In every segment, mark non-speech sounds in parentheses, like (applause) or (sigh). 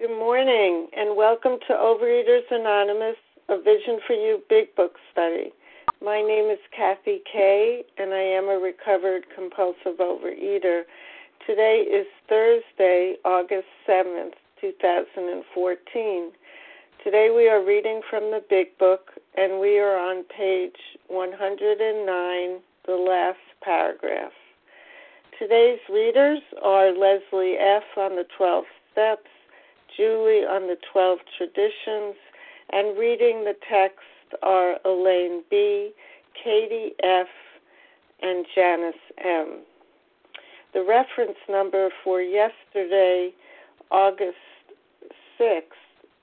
Good morning, and welcome to Overeaters Anonymous, a Vision for You Big Book study. My name is Kathy Kay, and I am a recovered compulsive overeater. Today is Thursday, August 7th, 2014. Today we are reading from the Big Book, and we are on page 109, the last paragraph. Today's readers are Leslie F. on the 12 steps, Julie on the 12 traditions, and reading the text are Elaine B., Katie F., and Janice M. The reference number for yesterday, August 6th,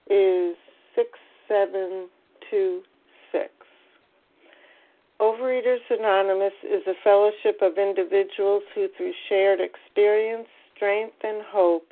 is 6726. Overeaters Anonymous is a fellowship of individuals who, through shared experience, strength, and hope,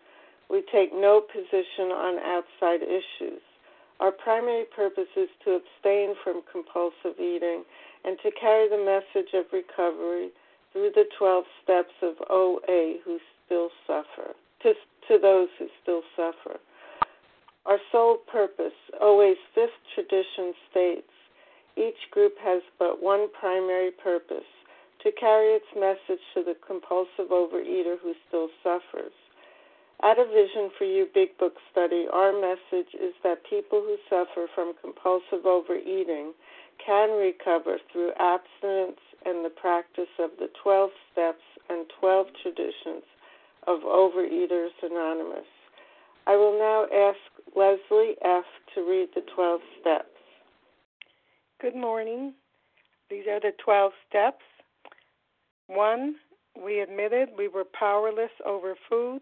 We take no position on outside issues. Our primary purpose is to abstain from compulsive eating and to carry the message of recovery through the 12 steps of OA who still suffer, to, to those who still suffer. Our sole purpose, OA's fifth tradition states, each group has but one primary purpose to carry its message to the compulsive overeater who still suffers. At a Vision for You Big Book study, our message is that people who suffer from compulsive overeating can recover through abstinence and the practice of the 12 steps and 12 traditions of Overeaters Anonymous. I will now ask Leslie F. to read the 12 steps. Good morning. These are the 12 steps. One, we admitted we were powerless over food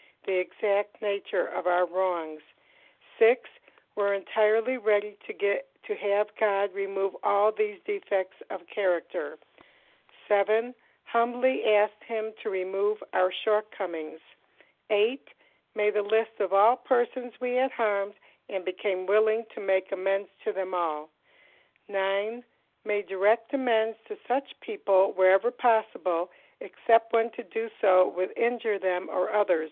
the exact nature of our wrongs. Six, we're entirely ready to get to have God remove all these defects of character. Seven, humbly asked him to remove our shortcomings. Eight, made the list of all persons we had harmed and became willing to make amends to them all. Nine, made direct amends to such people wherever possible, except when to do so would injure them or others.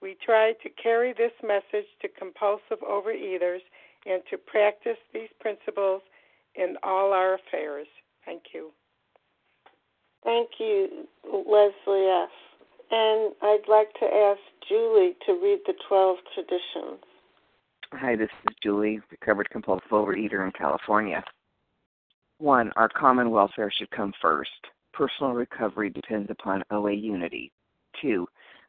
we try to carry this message to compulsive overeaters and to practice these principles in all our affairs. Thank you. Thank you, Leslie F. And I'd like to ask Julie to read the 12 traditions. Hi, this is Julie, recovered compulsive overeater in California. One, our common welfare should come first. Personal recovery depends upon OA unity. Two,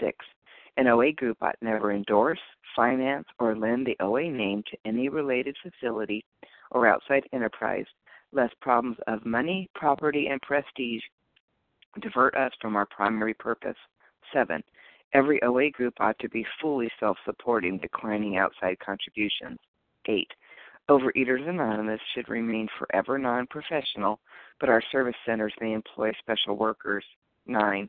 6. An OA group ought never endorse, finance, or lend the OA name to any related facility or outside enterprise, lest problems of money, property, and prestige divert us from our primary purpose. 7. Every OA group ought to be fully self supporting, declining outside contributions. 8. Overeaters Anonymous should remain forever non professional, but our service centers may employ special workers. 9.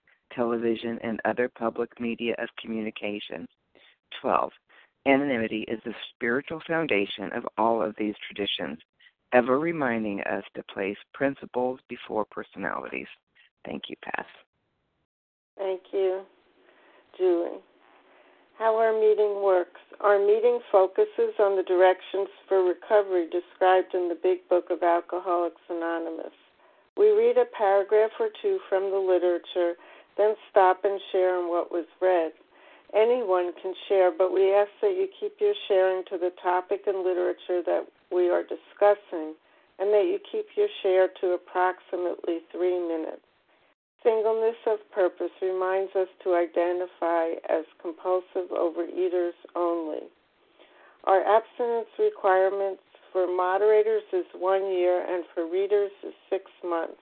television, and other public media of communication. 12. Anonymity is the spiritual foundation of all of these traditions, ever reminding us to place principles before personalities. Thank you, Pass. Thank you, Julie. How our meeting works. Our meeting focuses on the directions for recovery described in the Big Book of Alcoholics Anonymous. We read a paragraph or two from the literature, then stop and share on what was read. Anyone can share, but we ask that you keep your sharing to the topic and literature that we are discussing, and that you keep your share to approximately three minutes. Singleness of purpose reminds us to identify as compulsive overeaters only. Our abstinence requirements for moderators is one year and for readers is six months.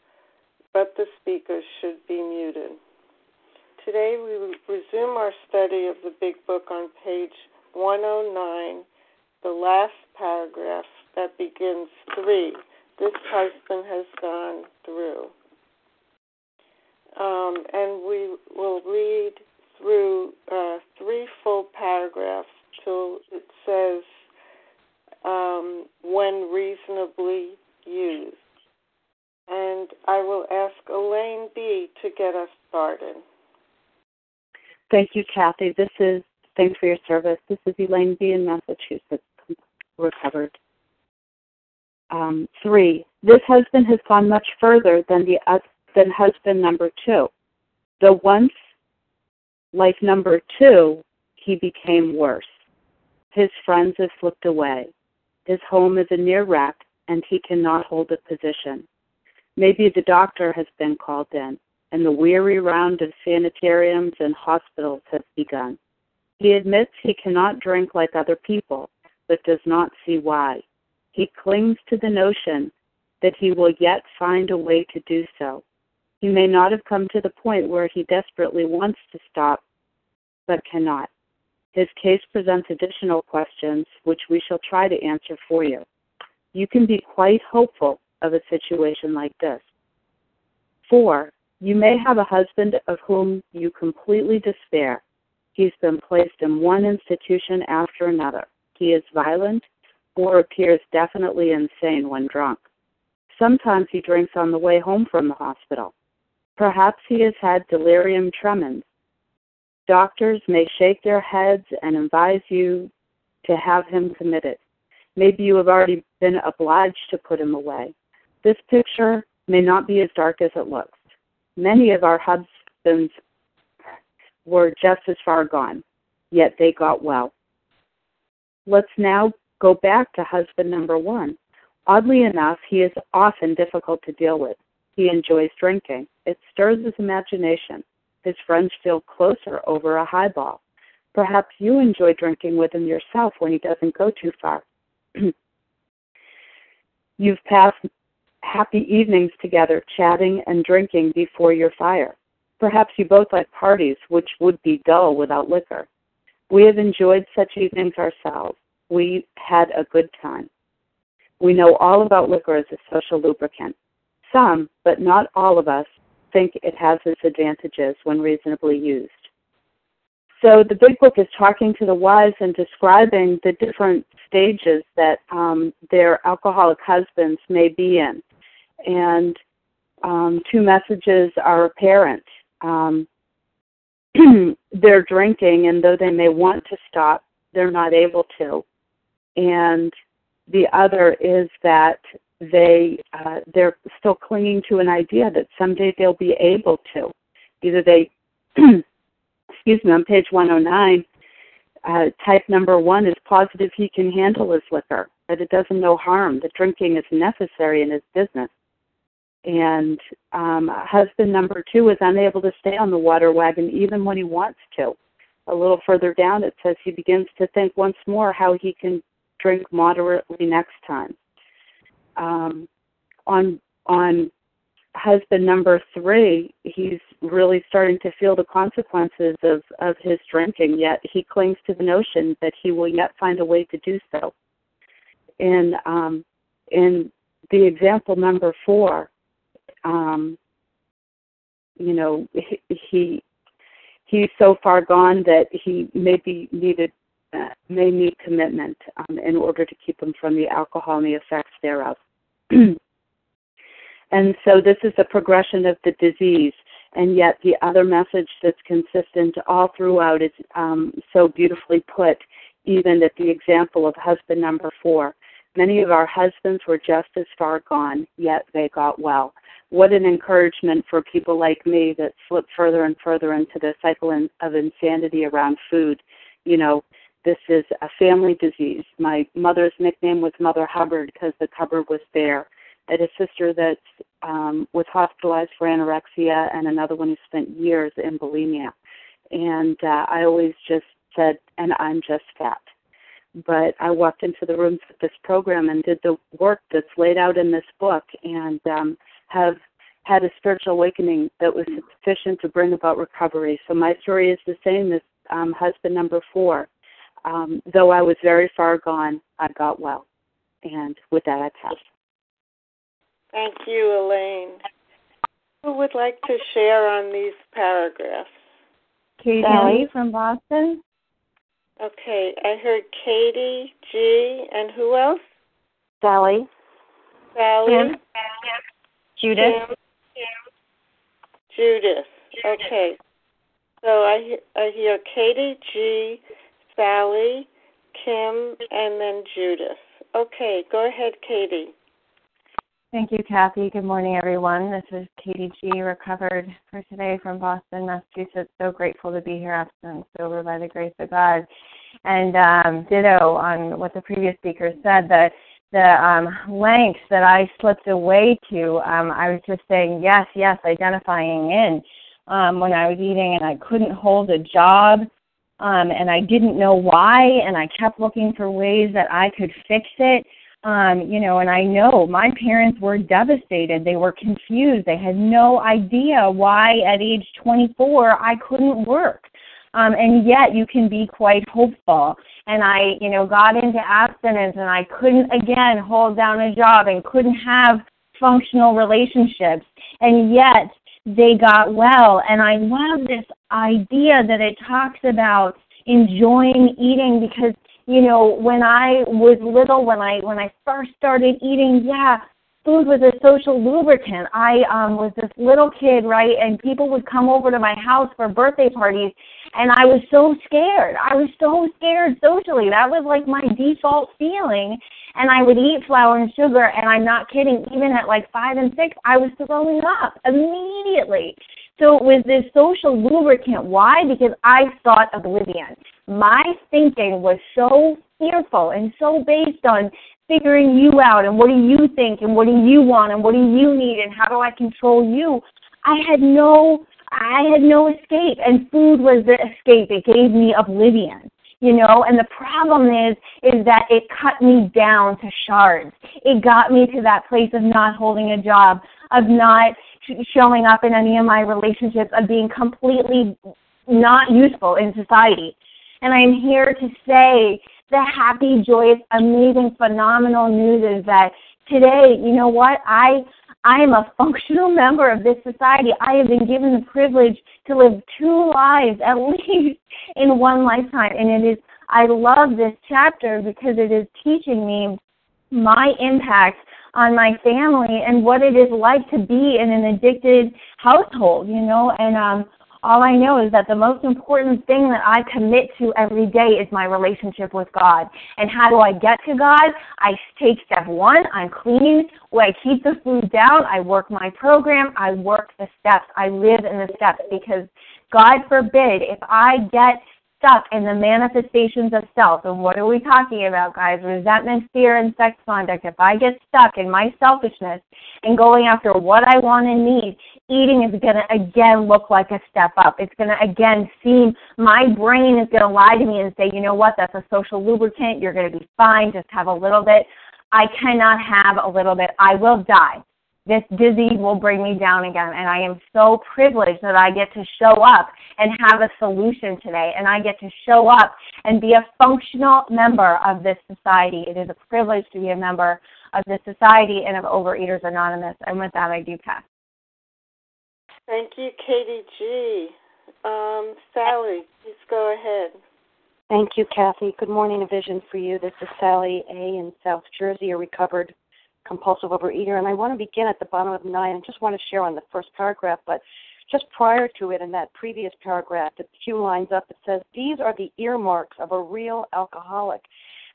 but the speakers should be muted. Today we resume our study of the Big Book on page 109, the last paragraph that begins 3. This husband has gone through. Um, and we will read through uh, three full paragraphs till it says um, when reasonably used. And I will ask Elaine B. to get us started. Thank you, Kathy. This is, thanks for your service. This is Elaine B. in Massachusetts, recovered. Um, three, this husband has gone much further than the than husband number two. Though once, like number two, he became worse. His friends have slipped away. His home is a near wreck, and he cannot hold a position. Maybe the doctor has been called in, and the weary round of sanitariums and hospitals has begun. He admits he cannot drink like other people, but does not see why. He clings to the notion that he will yet find a way to do so. He may not have come to the point where he desperately wants to stop, but cannot. His case presents additional questions, which we shall try to answer for you. You can be quite hopeful of a situation like this. Four, you may have a husband of whom you completely despair. He's been placed in one institution after another. He is violent or appears definitely insane when drunk. Sometimes he drinks on the way home from the hospital. Perhaps he has had delirium tremens. Doctors may shake their heads and advise you to have him committed. Maybe you have already been obliged to put him away. This picture may not be as dark as it looks. Many of our husbands were just as far gone, yet they got well. Let's now go back to husband number one. Oddly enough, he is often difficult to deal with. He enjoys drinking. It stirs his imagination. His friends feel closer over a highball. Perhaps you enjoy drinking with him yourself when he doesn't go too far. (clears throat) You've passed happy evenings together, chatting and drinking before your fire. Perhaps you both like parties, which would be dull without liquor. We have enjoyed such evenings ourselves. we had a good time. We know all about liquor as a social lubricant. Some, but not all of us, think it has its advantages when reasonably used. So the big book is talking to the wives and describing the different stages that um, their alcoholic husbands may be in. And um, two messages are apparent. Um, (clears throat) they're drinking, and though they may want to stop, they're not able to. And the other is that they uh, they're still clinging to an idea that someday they'll be able to. Either they, (clears throat) excuse me, on page 109, uh, type number one is positive he can handle his liquor, that it does him no harm, that drinking is necessary in his business. And um, husband number two is unable to stay on the water wagon even when he wants to. A little further down, it says he begins to think once more how he can drink moderately next time. Um, on on husband number three, he's really starting to feel the consequences of of his drinking. Yet he clings to the notion that he will yet find a way to do so. In um, in the example number four, um, you know, he, he he's so far gone that he maybe needed uh, may need commitment um, in order to keep him from the alcohol and the effects thereof. (clears throat) and so this is a progression of the disease. And yet the other message that's consistent all throughout is um, so beautifully put, even at the example of husband number four. Many of our husbands were just as far gone, yet they got well. What an encouragement for people like me that slip further and further into the cycle of insanity around food. You know, this is a family disease. My mother's nickname was Mother Hubbard because the cupboard was bare. I had a sister that um, was hospitalized for anorexia, and another one who spent years in bulimia. And uh, I always just said, "And I'm just fat." But I walked into the rooms with this program and did the work that's laid out in this book, and um, have had a spiritual awakening that was sufficient to bring about recovery. So my story is the same as um, husband number four um, though I was very far gone, I got well. And with that, I pass. Thank you, Elaine. Who would like to share on these paragraphs? Katie Sally from Boston. Okay, I heard Katie, G, and who else? Sally. Sally. Kim. Judith. Kim. Judith. Okay. So I I hear Katie, G, Sally, Kim, and then Judith. Okay, go ahead, Katie. Thank you, Kathy. Good morning, everyone. This is Katie G, recovered for today from Boston, Massachusetts. So grateful to be here absent sober by the grace of God. And um, ditto on what the previous speaker said that the um, lengths that I slipped away to, um, I was just saying yes, yes, identifying in um, when I was eating, and I couldn't hold a job um, and I didn't know why, and I kept looking for ways that I could fix it. Um, you know, and I know my parents were devastated. They were confused. They had no idea why at age 24 I couldn't work. Um, and yet you can be quite hopeful. And I, you know, got into abstinence and I couldn't again hold down a job and couldn't have functional relationships. And yet they got well. And I love this idea that it talks about enjoying eating because you know when i was little when i when i first started eating yeah food was a social lubricant i um was this little kid right and people would come over to my house for birthday parties and i was so scared i was so scared socially that was like my default feeling and I would eat flour and sugar, and I'm not kidding, even at like five and six, I was throwing up immediately. So it was this social lubricant. Why? Because I sought oblivion. My thinking was so fearful and so based on figuring you out and what do you think and what do you want and what do you need and how do I control you. I had no I had no escape and food was the escape. It gave me oblivion you know and the problem is is that it cut me down to shards it got me to that place of not holding a job of not showing up in any of my relationships of being completely not useful in society and i'm here to say the happy, joyous, amazing, phenomenal news is that today, you know what? I I am a (laughs) functional member of this society. I have been given the privilege to live two lives at (laughs) least in one lifetime. And it is, I love this chapter because it is teaching me my impact on my family and what it is like to be in an addicted household, you know, and um all I know is that the most important thing that I commit to every day is my relationship with God. And how do I get to God? I take step one, I'm clean. Where I keep the food down, I work my program, I work the steps, I live in the steps because God forbid if I get stuck in the manifestations of self, and what are we talking about, guys? Resentment, fear, and sex conduct. If I get stuck in my selfishness and going after what I want and need, eating is going to again look like a step up. It's going to again seem, my brain is going to lie to me and say, you know what, that's a social lubricant. You're going to be fine. Just have a little bit. I cannot have a little bit. I will die this disease will bring me down again. And I am so privileged that I get to show up and have a solution today. And I get to show up and be a functional member of this society. It is a privilege to be a member of this society and of Overeaters Anonymous. And with that, I do pass. Thank you, Katie G. Um, Sally, please go ahead. Thank you, Kathy. Good morning, a vision for you. This is Sally A. in South Jersey, a recovered compulsive overeater. And I want to begin at the bottom of nine and just want to share on the first paragraph, but just prior to it in that previous paragraph, a few lines up, it says, These are the earmarks of a real alcoholic.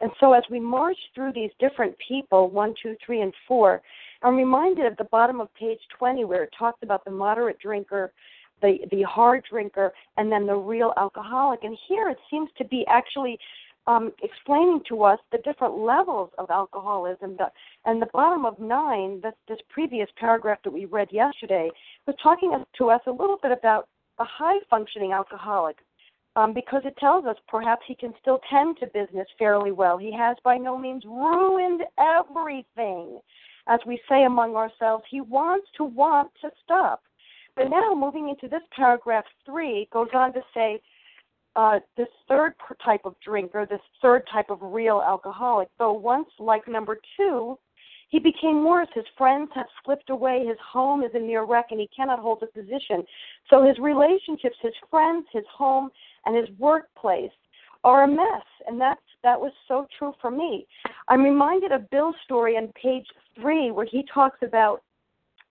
And so as we march through these different people, one, two, three, and four, I'm reminded at the bottom of page 20 where it talks about the moderate drinker, the, the hard drinker, and then the real alcoholic. And here it seems to be actually um, explaining to us the different levels of alcoholism. And the bottom of nine, this, this previous paragraph that we read yesterday, was talking to us a little bit about the high functioning alcoholic. Um, because it tells us perhaps he can still tend to business fairly well. He has by no means ruined everything. As we say among ourselves, he wants to want to stop. But now, moving into this paragraph three, goes on to say, uh, this third type of drinker, this third type of real alcoholic, though once like number two, he became worse. His friends have slipped away. His home is a near wreck, and he cannot hold a position. So his relationships, his friends, his home, and his workplace are a mess. And that's that was so true for me. I'm reminded of Bill's story on page three, where he talks about,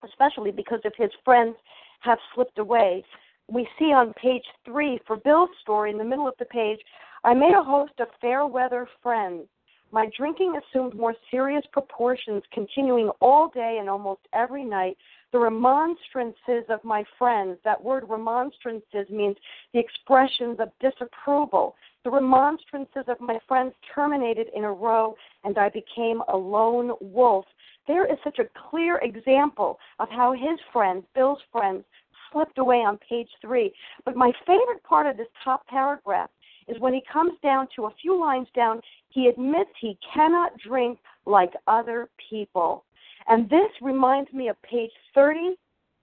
especially because of his friends have slipped away, we see on page three for Bill's story in the middle of the page, I made a host of fair weather friends. My drinking assumed more serious proportions, continuing all day and almost every night. The remonstrances of my friends, that word remonstrances means the expressions of disapproval. The remonstrances of my friends terminated in a row, and I became a lone wolf. There is such a clear example of how his friends, Bill's friends, slipped away on page three. But my favorite part of this top paragraph is when he comes down to a few lines down, he admits he cannot drink like other people. And this reminds me of page 30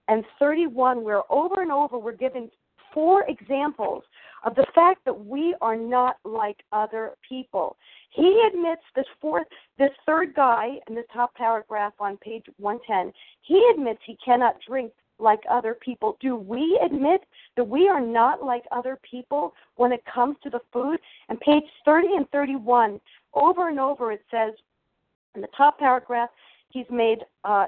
and 31, where over and over we're given four examples of the fact that we are not like other people. He admits this fourth, this third guy in the top paragraph on page 110. He admits he cannot drink like other people? Do we admit that we are not like other people when it comes to the food? And page 30 and 31, over and over it says in the top paragraph, he's made uh,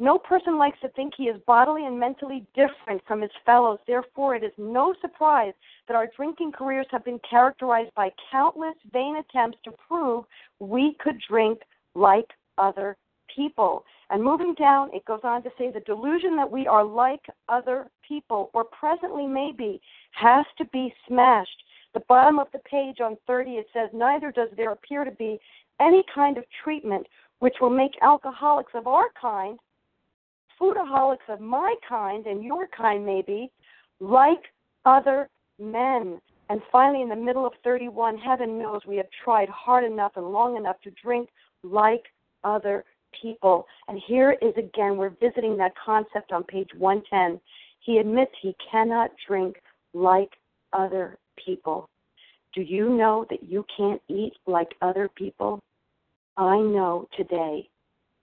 no person likes to think he is bodily and mentally different from his fellows. Therefore, it is no surprise that our drinking careers have been characterized by countless vain attempts to prove we could drink like other people. And moving down, it goes on to say the delusion that we are like other people, or presently maybe, has to be smashed. The bottom of the page on 30, it says, Neither does there appear to be any kind of treatment which will make alcoholics of our kind, foodaholics of my kind, and your kind maybe, like other men. And finally, in the middle of 31, heaven knows we have tried hard enough and long enough to drink like other people. And here is again, we're visiting that concept on page 110. He admits he cannot drink like other people. Do you know that you can't eat like other people? I know today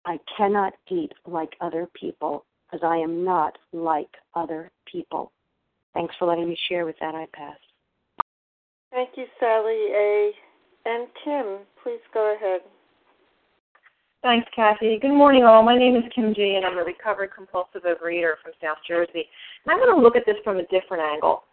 I cannot eat like other people because I am not like other people. Thanks for letting me share with that. I pass. Thank you, Sally A. And Kim, please go ahead. Thanks, Kathy. Good morning, all. My name is Kim G, and I'm a recovered compulsive overeater from South Jersey. And I'm going to look at this from a different angle.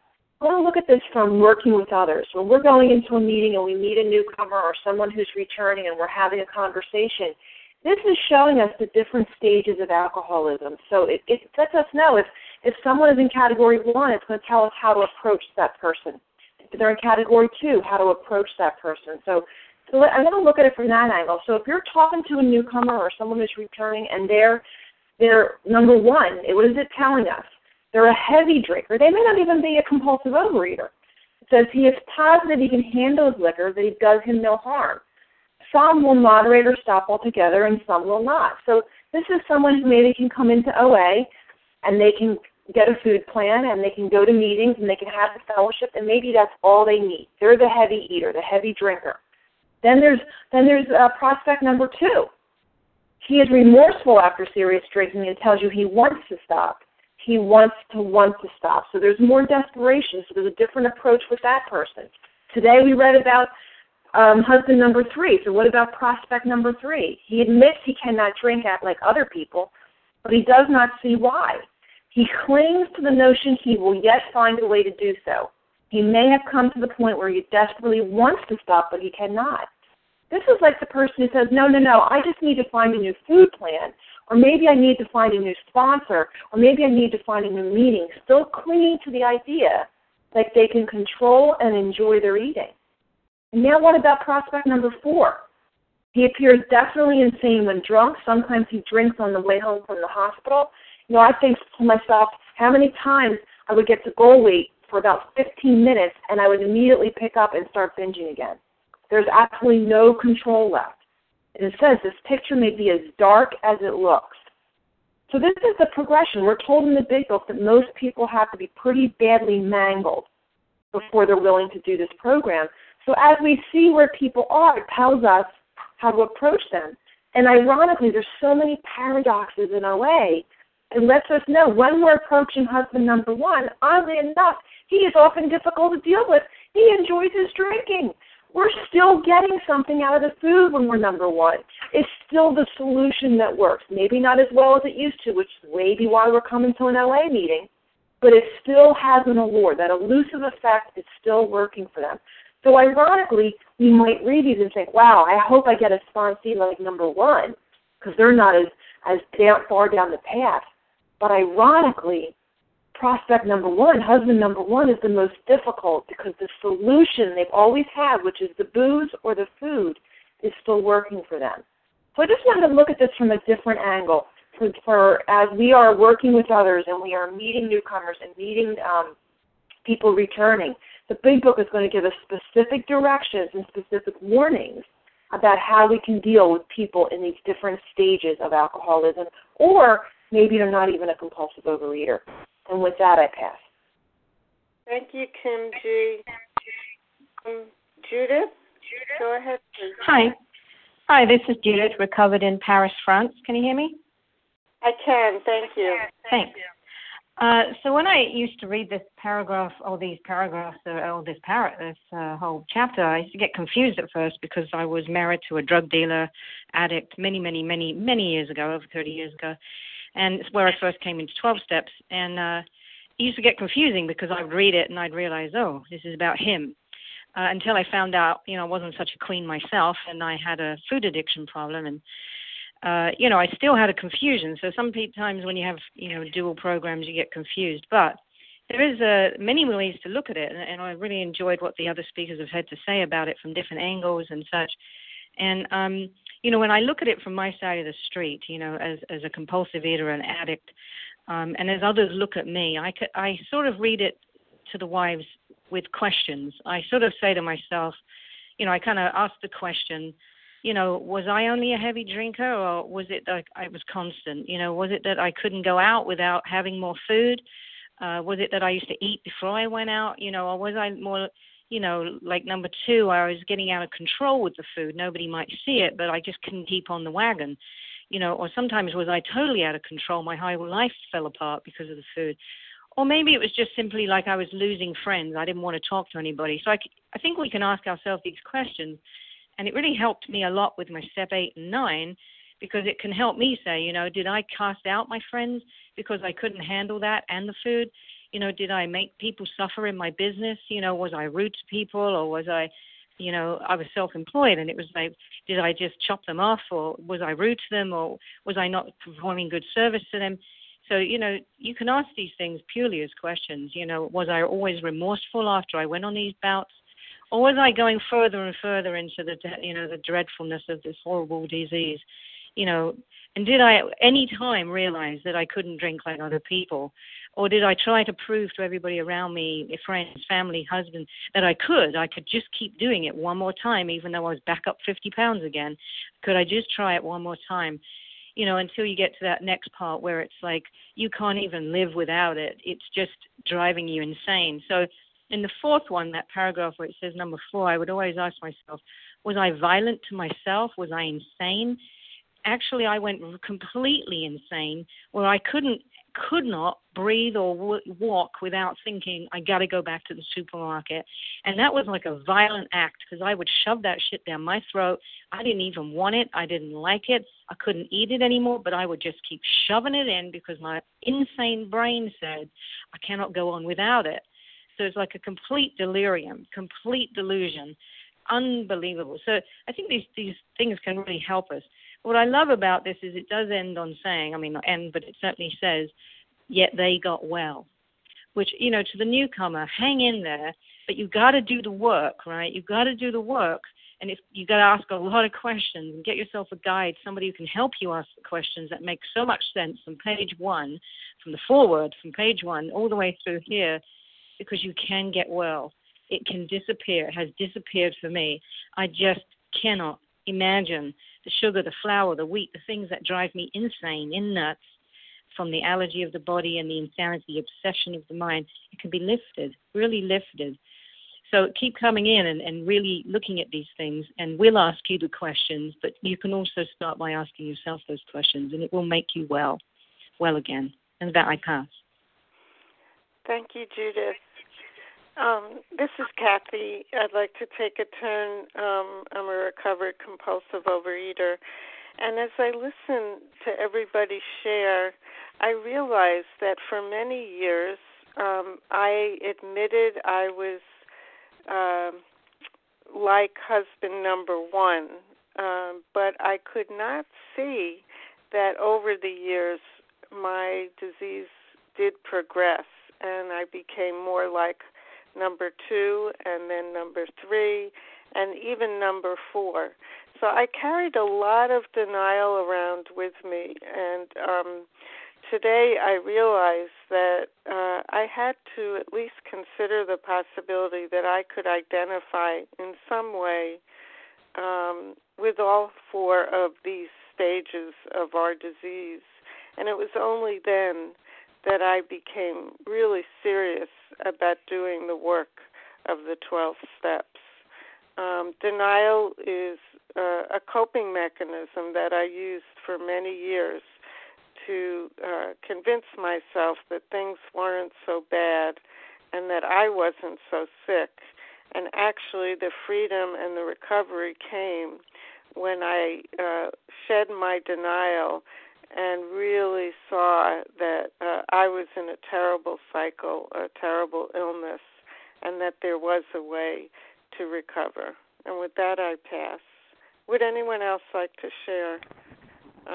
I want to look at this from working with others. When we're going into a meeting and we meet a newcomer or someone who's returning and we're having a conversation, this is showing us the different stages of alcoholism. So it, it lets us know if, if someone is in category one, it's going to tell us how to approach that person. If they're in category two, how to approach that person. So, so I'm going to look at it from that angle. So if you're talking to a newcomer or someone who's returning and they're they're number one, what is it telling us? They're a heavy drinker. They may not even be a compulsive overeater. It says he is positive he can handle his liquor, that he does him no harm. Some will moderate or stop altogether, and some will not. So this is someone who maybe can come into OA and they can get a food plan and they can go to meetings and they can have the fellowship and maybe that's all they need. They're the heavy eater, the heavy drinker. Then there's then there's uh, prospect number two. He is remorseful after serious drinking and tells you he wants to stop. He wants to want to stop. So there's more desperation. So there's a different approach with that person. Today we read about um, husband number three. So what about prospect number three? He admits he cannot drink at like other people, but he does not see why. He clings to the notion he will yet find a way to do so. He may have come to the point where he desperately wants to stop, but he cannot. This is like the person who says, No, no, no, I just need to find a new food plan, or maybe I need to find a new sponsor, or maybe I need to find a new meeting, still clinging to the idea that they can control and enjoy their eating. And now, what about prospect number four? He appears definitely insane when drunk. Sometimes he drinks on the way home from the hospital. You know, I think to myself, how many times I would get to goal weight for about 15 minutes and I would immediately pick up and start binging again. There's absolutely no control left. And it says this picture may be as dark as it looks. So this is the progression. We're told in the big book that most people have to be pretty badly mangled before they're willing to do this program. So as we see where people are, it tells us how to approach them. And ironically, there's so many paradoxes in OA. It lets us know when we're approaching husband number one, oddly enough, he is often difficult to deal with. He enjoys his drinking. We're still getting something out of the food when we're number one. It's still the solution that works. Maybe not as well as it used to, which is maybe why we're coming to an LA meeting, but it still has an allure. That elusive effect is still working for them. So ironically, you might read these and think, wow, I hope I get a sponsee like number one because they're not as, as far down the path. But ironically, prospect number one, husband number one, is the most difficult because the solution they've always had, which is the booze or the food, is still working for them. So I just wanted to look at this from a different angle. For, for as we are working with others and we are meeting newcomers and meeting um, people returning, the big book is going to give us specific directions and specific warnings about how we can deal with people in these different stages of alcoholism, or maybe they're not even a compulsive overeater. And with that, I pass. Thank you, Kim G. Um, Judith, go ahead. Please. Hi. Hi, this is Judith, recovered in Paris, France. Can you hear me? I can. Thank you. Thanks. Uh, so when I used to read this paragraph, or these paragraphs, uh, or this par- this uh, whole chapter, I used to get confused at first because I was married to a drug dealer, addict, many, many, many, many years ago, over 30 years ago, and it's where I first came into 12 steps. And uh, it used to get confusing because I'd read it and I'd realize, oh, this is about him. Uh, until I found out, you know, I wasn't such a queen myself, and I had a food addiction problem, and uh, you know, I still had a confusion. So sometimes when you have, you know, dual programs, you get confused. But there is uh, many ways to look at it, and, and I really enjoyed what the other speakers have had to say about it from different angles and such. And um, you know, when I look at it from my side of the street, you know, as as a compulsive eater and addict, um, and as others look at me, I I sort of read it to the wives with questions. I sort of say to myself, you know, I kind of ask the question, you know, was I only a heavy drinker or was it that I was constant? You know, was it that I couldn't go out without having more food? Uh, was it that I used to eat before I went out? You know, or was I more, you know, like number two, I was getting out of control with the food. Nobody might see it, but I just couldn't keep on the wagon. You know, or sometimes was I totally out of control? My whole life fell apart because of the food. Or maybe it was just simply like I was losing friends. I didn't want to talk to anybody. So I, I think we can ask ourselves these questions. And it really helped me a lot with my step eight and nine because it can help me say, you know, did I cast out my friends because I couldn't handle that and the food? you know, did I make people suffer in my business? You know, was I rude to people or was I, you know, I was self-employed and it was like, did I just chop them off or was I rude to them or was I not performing good service to them? So, you know, you can ask these things purely as questions. You know, was I always remorseful after I went on these bouts? Or was I going further and further into the, you know, the dreadfulness of this horrible disease? You know, and did I at any time realize that I couldn't drink like other people? Or did I try to prove to everybody around me, friends, family, husband, that I could? I could just keep doing it one more time, even though I was back up 50 pounds again. Could I just try it one more time? You know, until you get to that next part where it's like you can't even live without it. It's just driving you insane. So, in the fourth one, that paragraph where it says number four, I would always ask myself, was I violent to myself? Was I insane? Actually, I went completely insane where I couldn't could not breathe or w- walk without thinking I got to go back to the supermarket. And that was like a violent act because I would shove that shit down my throat. I didn't even want it. I didn't like it. I couldn't eat it anymore, but I would just keep shoving it in because my insane brain said I cannot go on without it. So it's like a complete delirium, complete delusion. Unbelievable. So I think these these things can really help us what I love about this is it does end on saying, I mean, not end, but it certainly says, yet they got well. Which, you know, to the newcomer, hang in there, but you've got to do the work, right? You've got to do the work. And if you've got to ask a lot of questions and get yourself a guide, somebody who can help you ask the questions that make so much sense from page one, from the foreword, from page one, all the way through here, because you can get well. It can disappear. It has disappeared for me. I just cannot imagine the sugar, the flour, the wheat, the things that drive me insane, in nuts, from the allergy of the body and the insanity, the obsession of the mind, it can be lifted, really lifted. So keep coming in and, and really looking at these things, and we'll ask you the questions, but you can also start by asking yourself those questions, and it will make you well, well again. And that I pass. Thank you, Judith. Um, this is Kathy. I'd like to take a turn. Um, I'm a recovered compulsive overeater. And as I listen to everybody share, I realized that for many years um, I admitted I was um, like husband number one, um, but I could not see that over the years my disease did progress and I became more like number two, and then number three, and even number four. So I carried a lot of denial around with me, and um, today I realized that uh, I had to at least consider the possibility that I could identify in some way um, with all four of these stages of our disease. And it was only then that I became really serious about doing the work of the 12 steps. Um, denial is uh, a coping mechanism that I used for many years to uh, convince myself that things weren't so bad and that I wasn't so sick. And actually, the freedom and the recovery came when I uh, shed my denial and really saw that uh, I was in a terrible cycle, a terrible illness, and that there was a way to recover. And with that, I pass. Would anyone else like to share?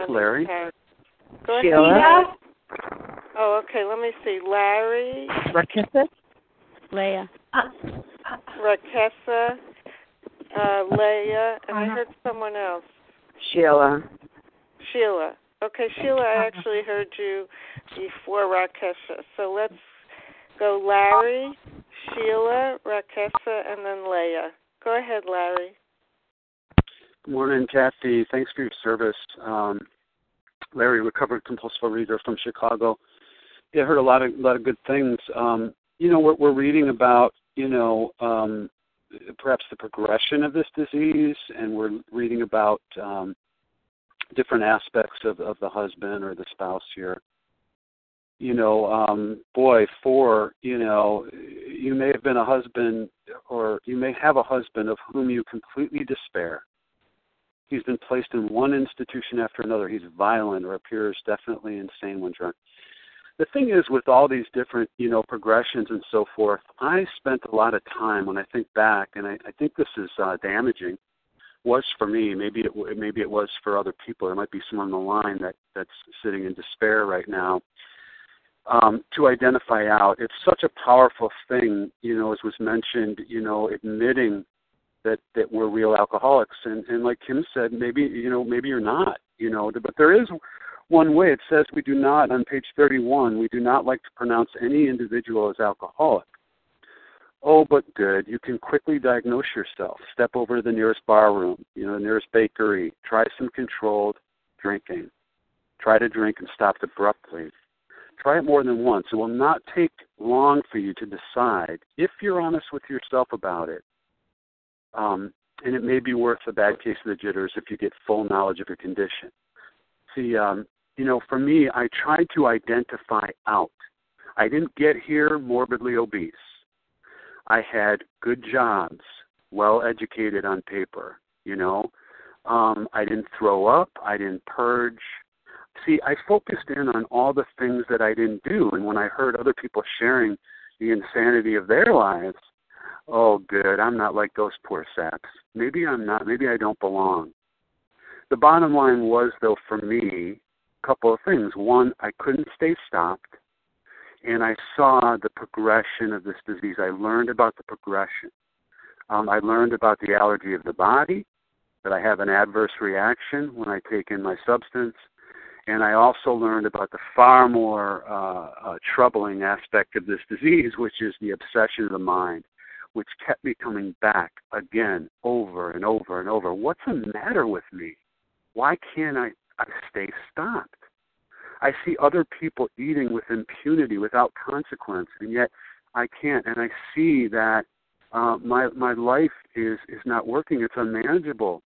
Larry. Go ahead. Sheila. Oh, okay. Let me see. Larry. Rakessa. Leah. Rakessa. Uh, Leah. And I heard someone else. Sheila. Sheila. Okay, Sheila, I actually heard you before Rakesha. So let's go Larry, Sheila, Rakesha, and then Leah. Go ahead, Larry. Good morning, Kathy. Thanks for your service. Um, Larry, recovered compulsive reader from Chicago. Yeah, I heard a lot of lot of good things. Um, you know, we're, we're reading about you know um, perhaps the progression of this disease, and we're reading about um, different aspects of, of the husband or the spouse here. You know, um, boy, for you know, you may have been a husband, or you may have a husband of whom you completely despair. He's been placed in one institution after another. He's violent or appears definitely insane when drunk the thing is with all these different you know progressions and so forth i spent a lot of time when i think back and i, I think this is uh, damaging was for me maybe it maybe it was for other people there might be someone on the line that that's sitting in despair right now um, to identify out it's such a powerful thing you know as was mentioned you know admitting that that we're real alcoholics and and like kim said maybe you know maybe you're not you know but there is one way. It says we do not, on page 31, we do not like to pronounce any individual as alcoholic. Oh, but good. You can quickly diagnose yourself. Step over to the nearest bar room, you know, the nearest bakery. Try some controlled drinking. Try to drink and stop abruptly. Try it more than once. It will not take long for you to decide if you're honest with yourself about it. Um, and it may be worth a bad case of the jitters if you get full knowledge of your condition. See, um, you know, for me, I tried to identify out. I didn't get here morbidly obese. I had good jobs, well educated on paper, you know. Um, I didn't throw up, I didn't purge. See, I focused in on all the things that I didn't do. And when I heard other people sharing the insanity of their lives, oh, good, I'm not like those poor saps. Maybe I'm not. Maybe I don't belong. The bottom line was, though, for me, a couple of things. One, I couldn't stay stopped, and I saw the progression of this disease. I learned about the progression. Um, I learned about the allergy of the body, that I have an adverse reaction when I take in my substance, and I also learned about the far more uh, uh, troubling aspect of this disease, which is the obsession of the mind, which kept me coming back again, over and over and over. What's the matter with me? Why can't I I stay stopped. I see other people eating with impunity, without consequence, and yet I can't. And I see that uh, my my life is is not working. It's unmanageable,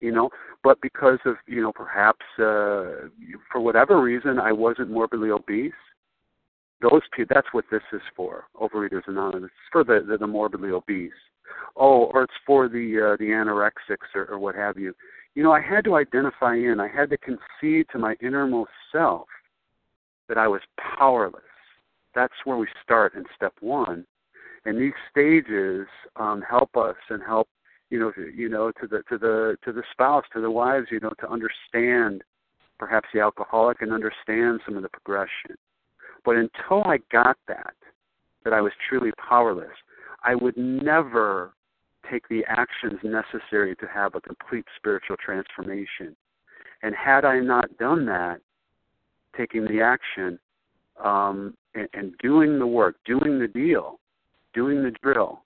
you know. But because of you know perhaps uh, for whatever reason I wasn't morbidly obese. Those people, that's what this is for. Overeaters Anonymous. It's for the, the the morbidly obese. Oh, or it's for the uh, the anorexics or, or what have you you know, I had to identify in, I had to concede to my innermost self that I was powerless. That's where we start in step one. And these stages um, help us and help, you know, to, you know, to the to the to the spouse, to the wives, you know, to understand perhaps the alcoholic and understand some of the progression. But until I got that, that I was truly powerless, I would never take the actions necessary to have a complete spiritual transformation. And had I not done that, taking the action um, and, and doing the work, doing the deal, doing the drill,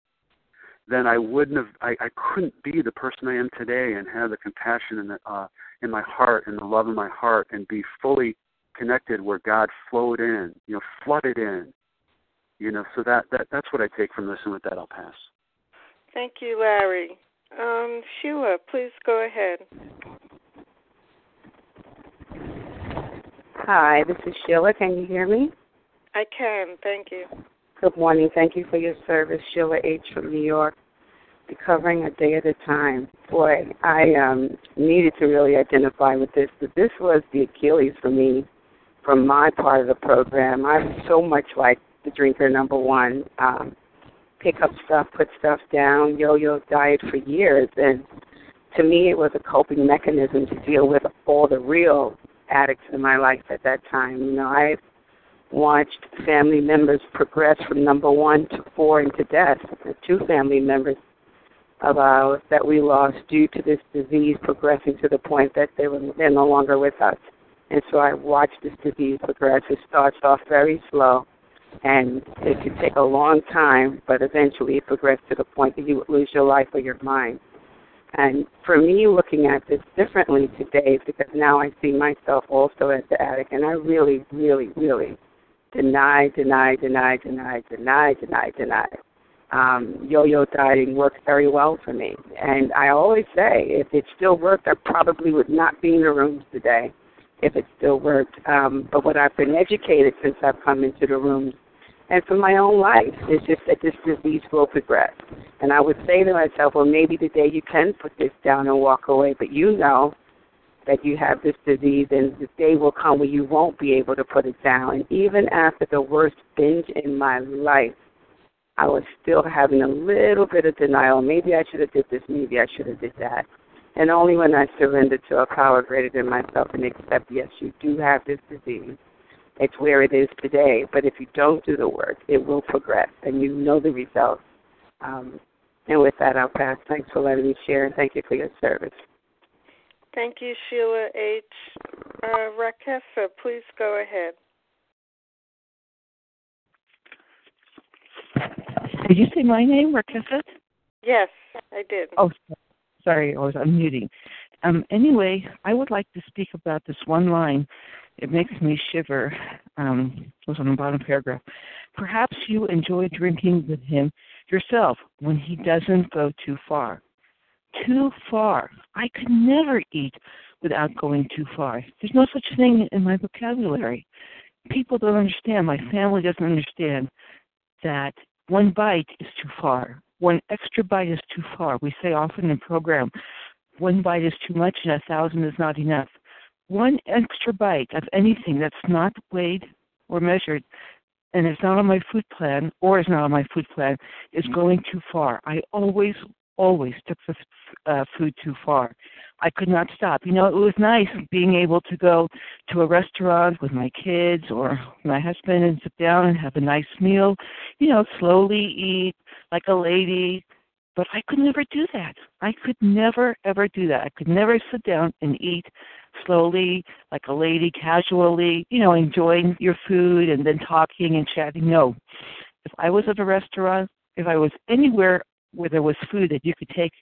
then I wouldn't have, I, I couldn't be the person I am today and have the compassion in, the, uh, in my heart and the love in my heart and be fully connected where God flowed in, you know, flooded in. You know, so that, that that's what I take from this, and with that, I'll pass. Thank you, Larry. Um, Sheila, please go ahead. Hi, this is Sheila. Can you hear me? I can. Thank you. Good morning. Thank you for your service, Sheila H. from New York. Recovering a day at a time. Boy, I um, needed to really identify with this, but this was the Achilles for me from my part of the program. I'm so much like the drinker number one. Um, pick up stuff, put stuff down, yo-yo diet for years, and to me it was a coping mechanism to deal with all the real addicts in my life at that time. You know, I watched family members progress from number one to four into death. Two family members of ours that we lost due to this disease progressing to the point that they were they're no longer with us. And so I watched this disease progress. It starts off very slow and it could take a long time, but eventually it progressed to the point that you would lose your life or your mind. And for me, looking at this differently today, because now I see myself also as the addict, and I really, really, really deny, deny, deny, deny, deny, deny, deny. um, yo-yo dieting works very well for me. And I always say, if it still worked, I probably would not be in the rooms today if it still worked. Um, but what I've been educated since I've come into the rooms and for my own life is just that this disease will progress. And I would say to myself, well, maybe today you can put this down and walk away, but you know that you have this disease and the day will come when you won't be able to put it down. And even after the worst binge in my life, I was still having a little bit of denial. Maybe I should have did this. Maybe I should have did that. And only when I surrendered to a power greater than myself and accept, yes, you do have this disease. It's where it is today. But if you don't do the work, it will progress, and you know the results. Um, and with that, I'll pass. Thanks for letting me share, and thank you for your service. Thank you, Sheila H. Uh, Rakessa, please go ahead. Did you say my name, Rakessa? Yes, I did. Oh, sorry, I was unmuting. Um, anyway, I would like to speak about this one line. It makes me shiver. Um, it was on the bottom paragraph. Perhaps you enjoy drinking with him yourself when he doesn't go too far. Too far. I could never eat without going too far. There's no such thing in my vocabulary. People don't understand. My family doesn't understand that one bite is too far. One extra bite is too far. We say often in program, one bite is too much and a thousand is not enough. One extra bite of anything that's not weighed or measured and is not on my food plan or is not on my food plan is going too far. I always, always took the uh, food too far. I could not stop. You know, it was nice being able to go to a restaurant with my kids or my husband and sit down and have a nice meal, you know, slowly eat like a lady. But I could never do that. I could never, ever do that. I could never sit down and eat slowly, like a lady, casually, you know, enjoying your food and then talking and chatting. No. If I was at a restaurant, if I was anywhere where there was food that you could take,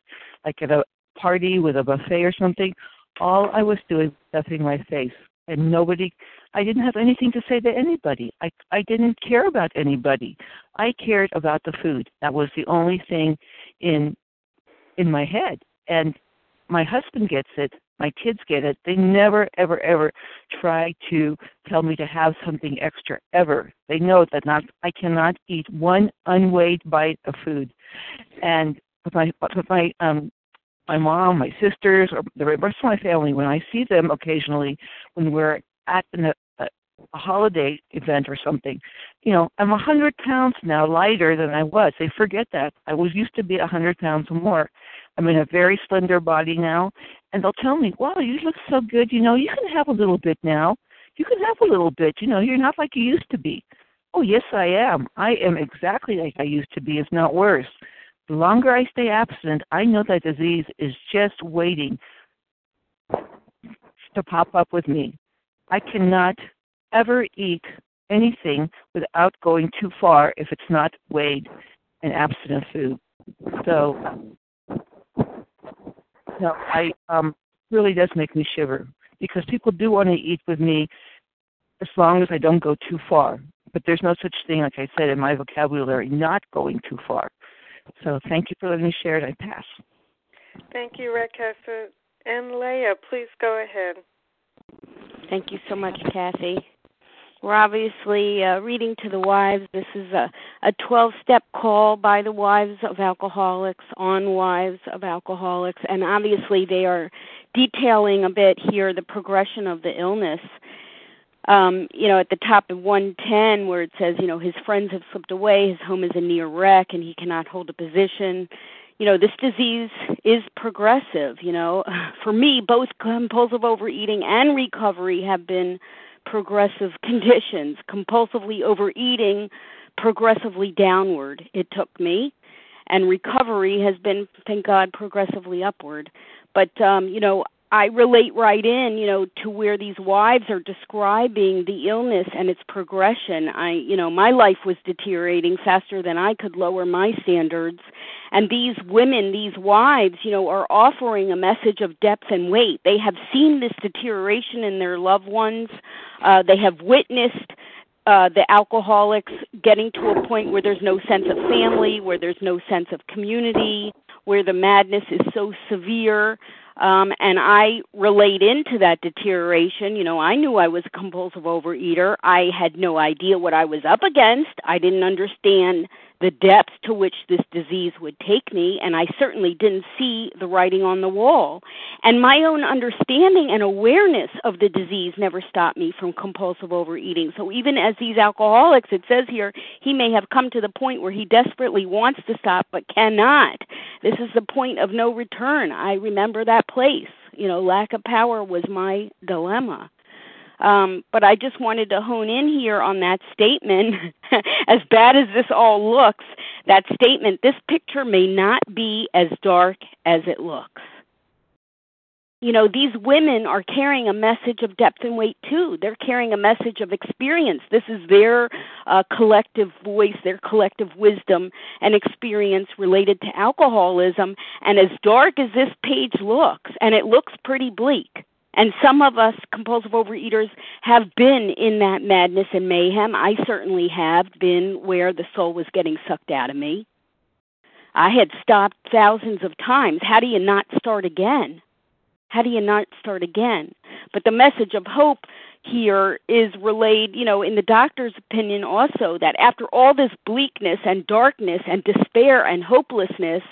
like at a party with a buffet or something, all I was doing was stuffing my face. And nobody, I didn't have anything to say to anybody. I, I didn't care about anybody. I cared about the food. That was the only thing in, in my head. And my husband gets it. My kids get it. They never, ever, ever try to tell me to have something extra ever. They know that not I cannot eat one unweighed bite of food. And with my with my um my mom, my sisters, or the rest of my family, when I see them occasionally, when we're at an, a, a holiday event or something, you know, I'm a hundred pounds now lighter than I was. They forget that. I was used to be a hundred pounds or more. I'm in a very slender body now, and they'll tell me, "Wow, you look so good. You know, you can have a little bit now. You can have a little bit. You know, you're not like you used to be." Oh, yes, I am. I am exactly like I used to be, if not worse. The longer I stay abstinent, I know that disease is just waiting to pop up with me. I cannot ever eat anything without going too far if it's not weighed and abstinent food. So, no, I um really does make me shiver because people do want to eat with me as long as I don't go too far. But there's no such thing, like I said, in my vocabulary, not going too far. So thank you for letting me share it. I pass. Thank you, Rakessa. And Leah, please go ahead. Thank you so much, Kathy. We're obviously uh, reading to the wives. This is a, a 12 step call by the wives of alcoholics on wives of alcoholics. And obviously, they are detailing a bit here the progression of the illness um, you know, at the top of 110, where it says, you know, his friends have slipped away, his home is a near wreck, and he cannot hold a position. You know, this disease is progressive. You know, (laughs) for me, both compulsive overeating and recovery have been progressive (laughs) conditions. Compulsively overeating, progressively downward. It took me, and recovery has been, thank God, progressively upward. But um, you know, I relate right in, you know, to where these wives are describing the illness and its progression. I, you know, my life was deteriorating faster than I could lower my standards. And these women, these wives, you know, are offering a message of depth and weight. They have seen this deterioration in their loved ones. Uh, they have witnessed uh, the alcoholics getting to a point where there's no sense of family, where there's no sense of community, where the madness is so severe. Um, and I relate into that deterioration. You know, I knew I was a compulsive overeater. I had no idea what I was up against. I didn't understand the depths to which this disease would take me, and I certainly didn't see the writing on the wall. And my own understanding and awareness of the disease never stopped me from compulsive overeating. So even as these alcoholics, it says here, he may have come to the point where he desperately wants to stop but cannot. This is the point of no return. I remember that place. You know, lack of power was my dilemma. Um, but I just wanted to hone in here on that statement. (laughs) as bad as this all looks, that statement, this picture may not be as dark as it looks. You know, these women are carrying a message of depth and weight too. They're carrying a message of experience. This is their uh, collective voice, their collective wisdom and experience related to alcoholism. And as dark as this page looks, and it looks pretty bleak, and some of us compulsive overeaters have been in that madness and mayhem. I certainly have been where the soul was getting sucked out of me. I had stopped thousands of times. How do you not start again? How do you not start again? But the message of hope here is relayed, you know, in the doctor's opinion also that after all this bleakness and darkness and despair and hopelessness,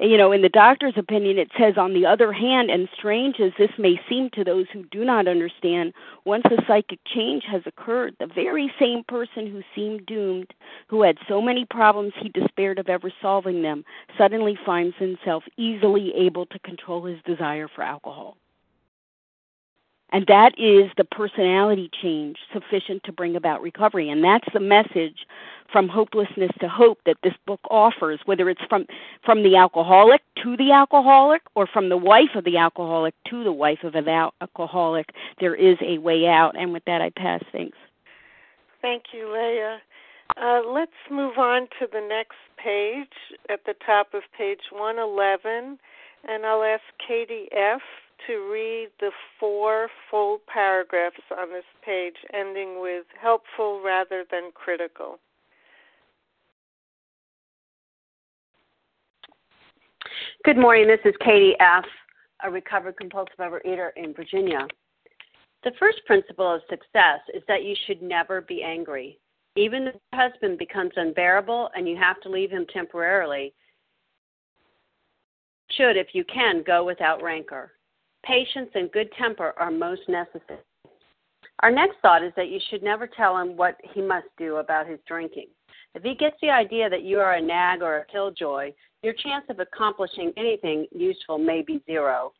you know, in the doctor's opinion, it says, on the other hand, and strange as this may seem to those who do not understand, once a psychic change has occurred, the very same person who seemed doomed, who had so many problems he despaired of ever solving them, suddenly finds himself easily able to control his desire for alcohol. And that is the personality change sufficient to bring about recovery. And that's the message from hopelessness to hope that this book offers, whether it's from, from the alcoholic to the alcoholic or from the wife of the alcoholic to the wife of an alcoholic. There is a way out. And with that, I pass. Thanks. Thank you, Leah. Uh, let's move on to the next page at the top of page 111. And I'll ask Katie F to read the four full paragraphs on this page, ending with helpful rather than critical. Good morning. This is Katie F., a recovered compulsive overeater in Virginia. The first principle of success is that you should never be angry. Even if your husband becomes unbearable and you have to leave him temporarily, should, if you can, go without rancor. Patience and good temper are most necessary. Our next thought is that you should never tell him what he must do about his drinking. If he gets the idea that you are a nag or a killjoy, your chance of accomplishing anything useful may be zero.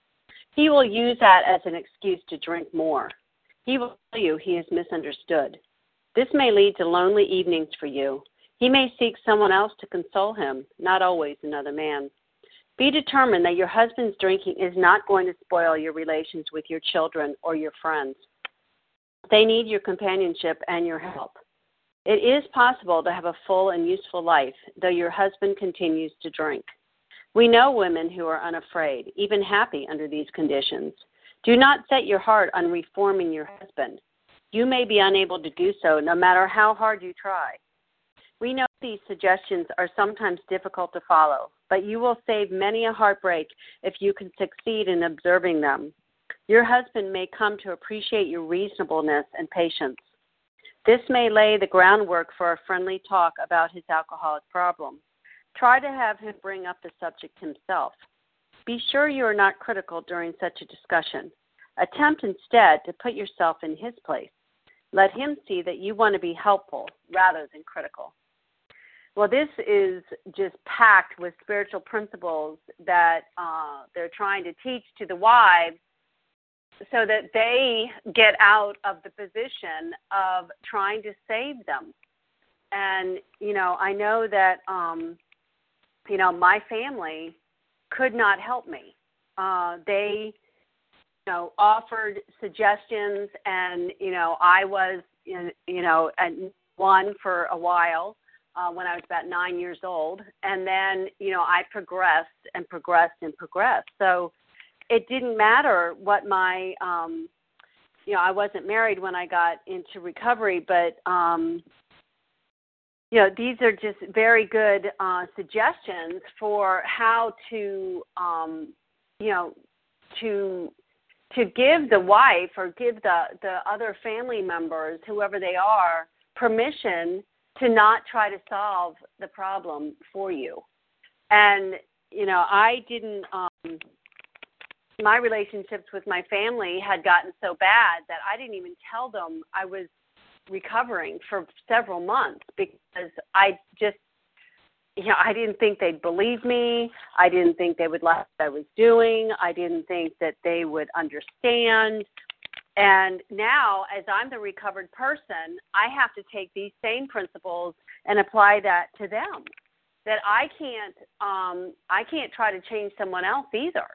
He will use that as an excuse to drink more. He will tell you he is misunderstood. This may lead to lonely evenings for you. He may seek someone else to console him, not always another man. Be determined that your husband's drinking is not going to spoil your relations with your children or your friends. They need your companionship and your help. It is possible to have a full and useful life, though your husband continues to drink. We know women who are unafraid, even happy under these conditions. Do not set your heart on reforming your husband. You may be unable to do so no matter how hard you try. We know these suggestions are sometimes difficult to follow, but you will save many a heartbreak if you can succeed in observing them. Your husband may come to appreciate your reasonableness and patience. This may lay the groundwork for a friendly talk about his alcoholic problem. Try to have him bring up the subject himself. Be sure you are not critical during such a discussion. Attempt instead to put yourself in his place. Let him see that you want to be helpful rather than critical. Well, this is just packed with spiritual principles that uh, they're trying to teach to the wives so that they get out of the position of trying to save them. And, you know, I know that, um, you know, my family could not help me. Uh, they, you know, offered suggestions, and, you know, I was, you know, one for a while uh, when I was about nine years old, and then you know I progressed and progressed and progressed. So it didn't matter what my um, you know, I wasn't married when I got into recovery, but um, you know, these are just very good uh, suggestions for how to, um, you know, to to give the wife or give the the other family members, whoever they are, permission to not try to solve the problem for you. And you know, I didn't. Um, my relationships with my family had gotten so bad that I didn't even tell them I was recovering for several months because I just you know, I didn't think they'd believe me. I didn't think they would like what I was doing. I didn't think that they would understand. And now, as I'm the recovered person, I have to take these same principles and apply that to them. That I can't, um, I can't try to change someone else either.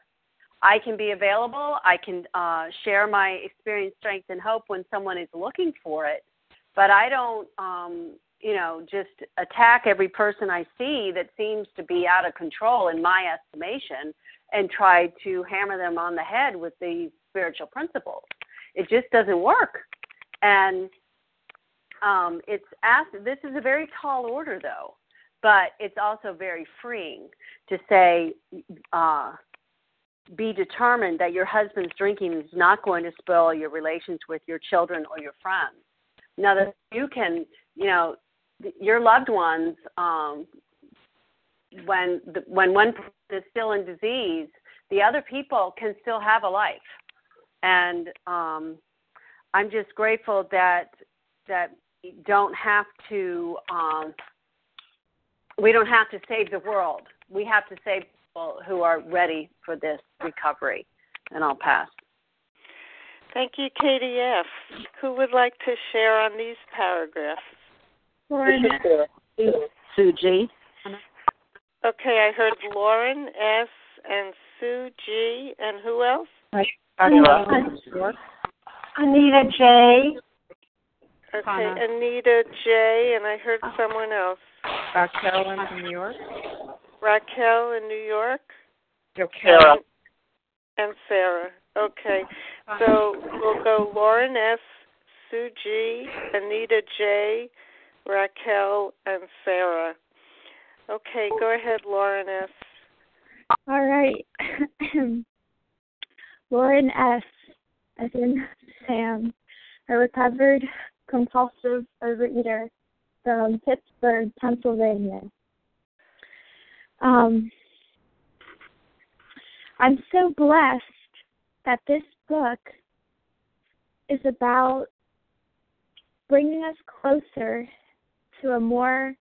I can be available. I can uh, share my experience, strength, and hope when someone is looking for it. But I don't, um, you know, just attack every person I see that seems to be out of control in my estimation and try to hammer them on the head with these spiritual principles. It just doesn't work. And um, it's asked, this is a very tall order, though, but it's also very freeing to say, uh, be determined that your husband's drinking is not going to spoil your relations with your children or your friends. Now that you can, you know, your loved ones, um, when the, when one person is still in disease, the other people can still have a life, and um, I'm just grateful that that we don't have to um, we don't have to save the world. We have to save people who are ready for this recovery. And I'll pass. Thank you, Katie F. Who would like to share on these paragraphs? Lauren. (laughs) Sue G. Okay, I heard Lauren S. and Sue G. And who else? Anita, Anita J. Okay, Anita J. And I heard someone else. Raquel in New York. Raquel in New York. Okay. Sarah. And Sarah. Okay. So we'll go Lauren S., Sue G., Anita J., Raquel, and Sarah. Okay, go ahead, Lauren S. All right. (clears throat) Lauren S., as in Sam, a recovered compulsive overeater from Pittsburgh, Pennsylvania. Um, I'm so blessed that this book is about bringing us closer to a more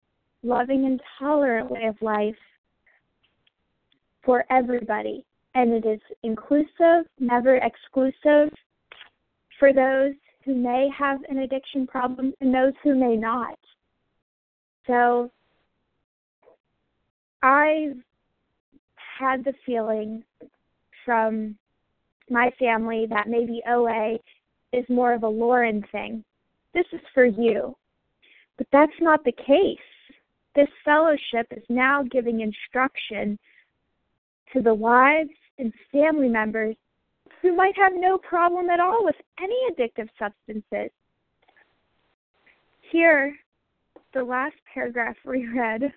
loving and tolerant way of life for everybody. And it is inclusive, never exclusive for those who may have an addiction problem and those who may not. So I've had the feeling from my family that maybe OA is more of a Lauren thing. This is for you. But that's not the case. This fellowship is now giving instruction to the wives and family members who might have no problem at all with any addictive substances. Here, the last paragraph we read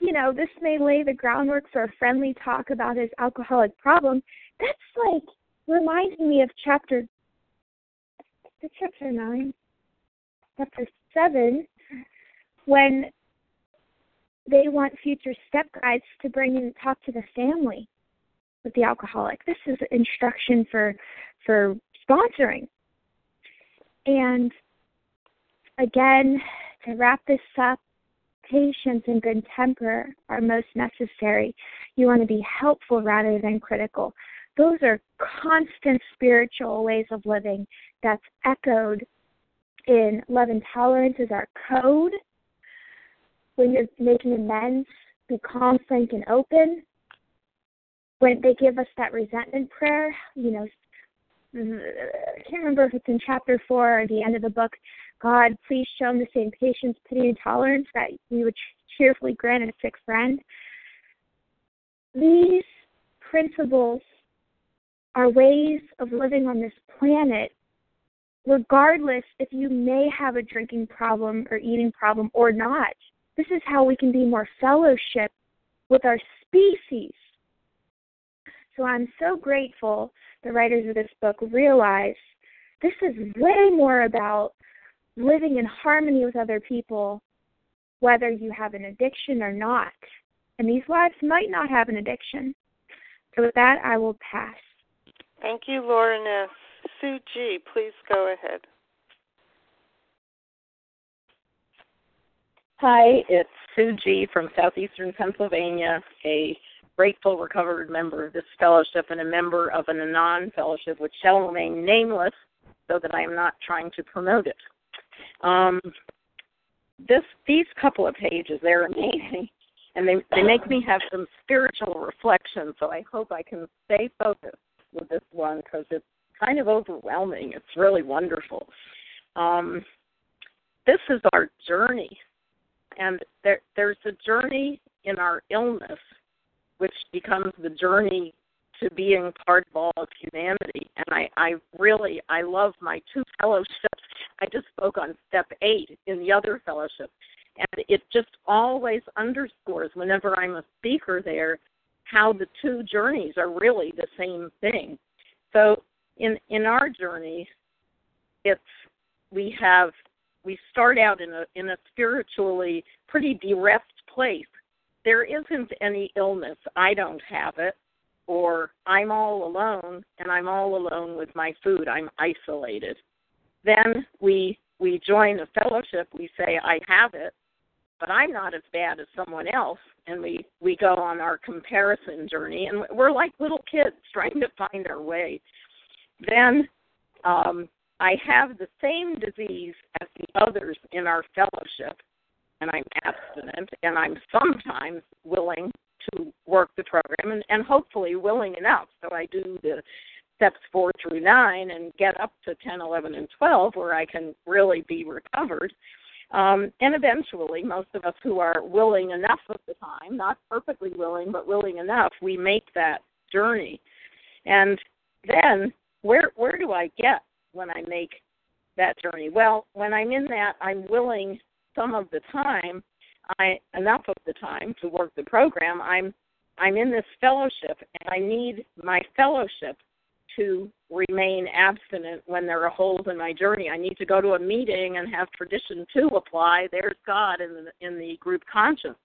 you know, this may lay the groundwork for a friendly talk about his alcoholic problem. That's like reminding me of chapter chapter nine, chapter seven, when they want future step guides to bring and talk to the family with the alcoholic. This is instruction for for sponsoring. And again, to wrap this up, patience and good temper are most necessary. You want to be helpful rather than critical. Those are constant spiritual ways of living that's echoed in love and tolerance is our code. When you're making amends, be calm, frank, and open. When they give us that resentment prayer, you know, I can't remember if it's in chapter four or the end of the book, God, please show them the same patience, pity, and tolerance that we would cheerfully grant a sick friend. These principles are ways of living on this planet, regardless if you may have a drinking problem or eating problem or not. This is how we can be more fellowship with our species. So I'm so grateful the writers of this book realize this is way more about living in harmony with other people, whether you have an addiction or not. And these wives might not have an addiction. So with that, I will pass. Thank you, Lauren S. Sue G., please go ahead. Hi, it's Sue G. from southeastern Pennsylvania, a grateful recovered member of this fellowship and a member of an Anon fellowship, which shall remain nameless so that I am not trying to promote it. Um, this these couple of pages they're amazing, and they they make me have some spiritual reflection. So I hope I can stay focused with this one because it's kind of overwhelming. It's really wonderful. Um, this is our journey, and there there's a journey in our illness, which becomes the journey to being part of all of humanity. And I, I really, I love my two fellowships. I just spoke on step eight in the other fellowship. And it just always underscores whenever I'm a speaker there how the two journeys are really the same thing. So in in our journey, it's we have we start out in a in a spiritually pretty bereft place. There isn't any illness. I don't have it or I'm all alone and I'm all alone with my food. I'm isolated. Then we we join a fellowship. We say I have it, but I'm not as bad as someone else, and we we go on our comparison journey, and we're like little kids trying to find our way. Then um, I have the same disease as the others in our fellowship, and I'm abstinent, and I'm sometimes willing to work the program and, and hopefully willing enough. So I do the steps four through nine and get up to 10, 11, and 12 where I can really be recovered. Um, and eventually, most of us who are willing enough of the time, not perfectly willing, but willing enough, we make that journey. And then, where where do I get when I make that journey? Well, when I'm in that, I'm willing some of the time I enough of the time to work the program. I'm I'm in this fellowship and I need my fellowship to remain abstinent when there are holes in my journey. I need to go to a meeting and have tradition two apply. There's God in the in the group conscience.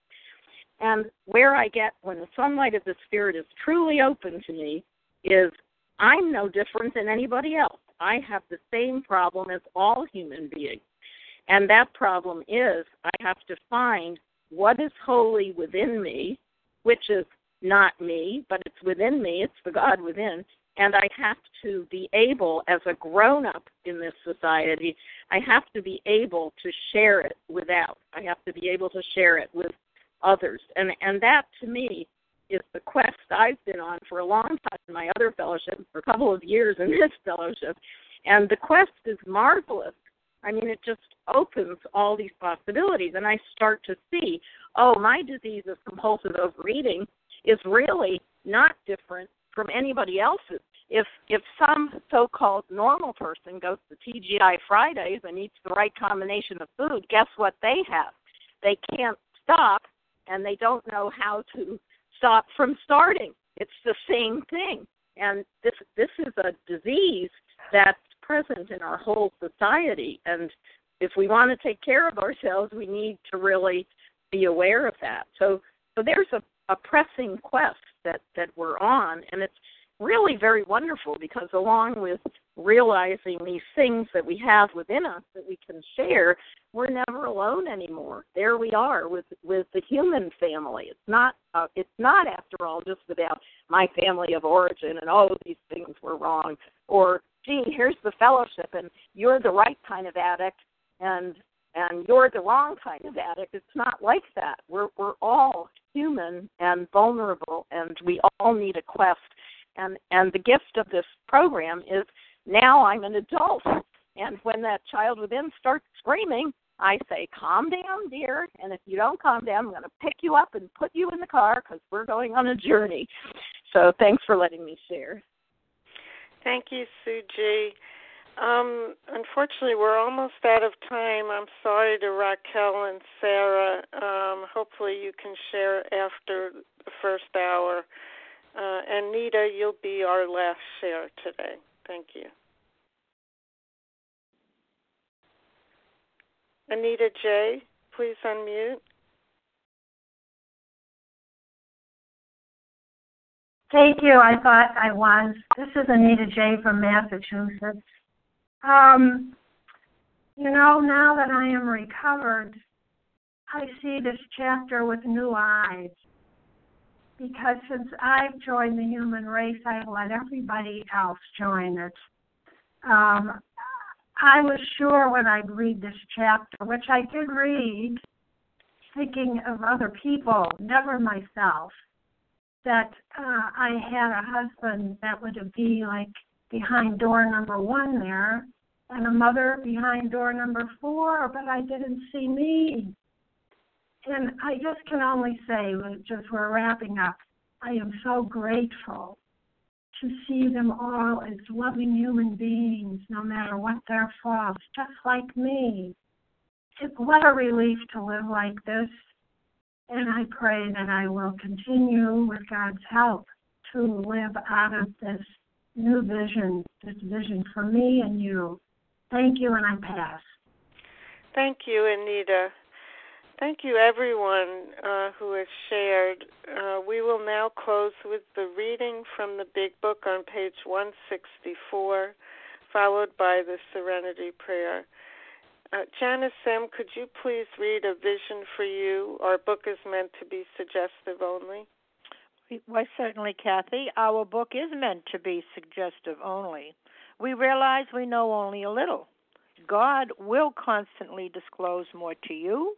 And where I get when the sunlight of the spirit is truly open to me is I'm no different than anybody else. I have the same problem as all human beings. And that problem is I have to find what is holy within me, which is not me, but it's within me, it's the God within. And I have to be able, as a grown up in this society, I have to be able to share it without. I have to be able to share it with others. And and that to me is the quest I've been on for a long time in my other fellowship, for a couple of years in this fellowship. And the quest is marvelous I mean, it just opens all these possibilities, and I start to see, oh, my disease of compulsive overeating is really not different from anybody else's. If if some so-called normal person goes to TGI Fridays and eats the right combination of food, guess what they have? They can't stop, and they don't know how to stop from starting. It's the same thing, and this this is a disease that's present in our whole society. And if we want to take care of ourselves, we need to really be aware of that. So, so there's a, a pressing quest that that we're on, and it's really very wonderful because along with realizing these things that we have within us that we can share, we're never alone anymore. There we are with with the human family. It's not uh, it's not after all just about my family of origin and all oh, these things were wrong or gee, here's the fellowship, and you're the right kind of addict, and and you're the wrong kind of addict. It's not like that. We're we're all human and vulnerable, and we all need a quest. And and the gift of this program is now I'm an adult, and when that child within starts screaming, I say, "Calm down, dear." And if you don't calm down, I'm going to pick you up and put you in the car because we're going on a journey. So thanks for letting me share. Thank you, Sue G. Um, unfortunately, we're almost out of time. I'm sorry to Raquel and Sarah. Um, hopefully, you can share after the first hour. Uh, and Nita, you'll be our last share today. Thank you. Anita J., please unmute. Thank you. I thought I was. This is Anita J. from Massachusetts. Um, you know, now that I am recovered, I see this chapter with new eyes. Because since I've joined the human race, I've let everybody else join it. Um, I was sure when I'd read this chapter, which I did read, thinking of other people, never myself, that uh, I had a husband that would be like behind door number one there, and a mother behind door number four, but I didn't see me. And I just can only say, just as we're wrapping up, I am so grateful to see them all as loving human beings, no matter what their faults, just like me. What a relief to live like this. And I pray that I will continue with God's help to live out of this new vision, this vision for me and you. Thank you, and I pass. Thank you, Anita. Thank you, everyone uh, who has shared. Uh, we will now close with the reading from the Big Book on page 164, followed by the Serenity Prayer. Uh, Janice M., could you please read A Vision for You? Our book is meant to be suggestive only. Why, certainly, Kathy. Our book is meant to be suggestive only. We realize we know only a little. God will constantly disclose more to you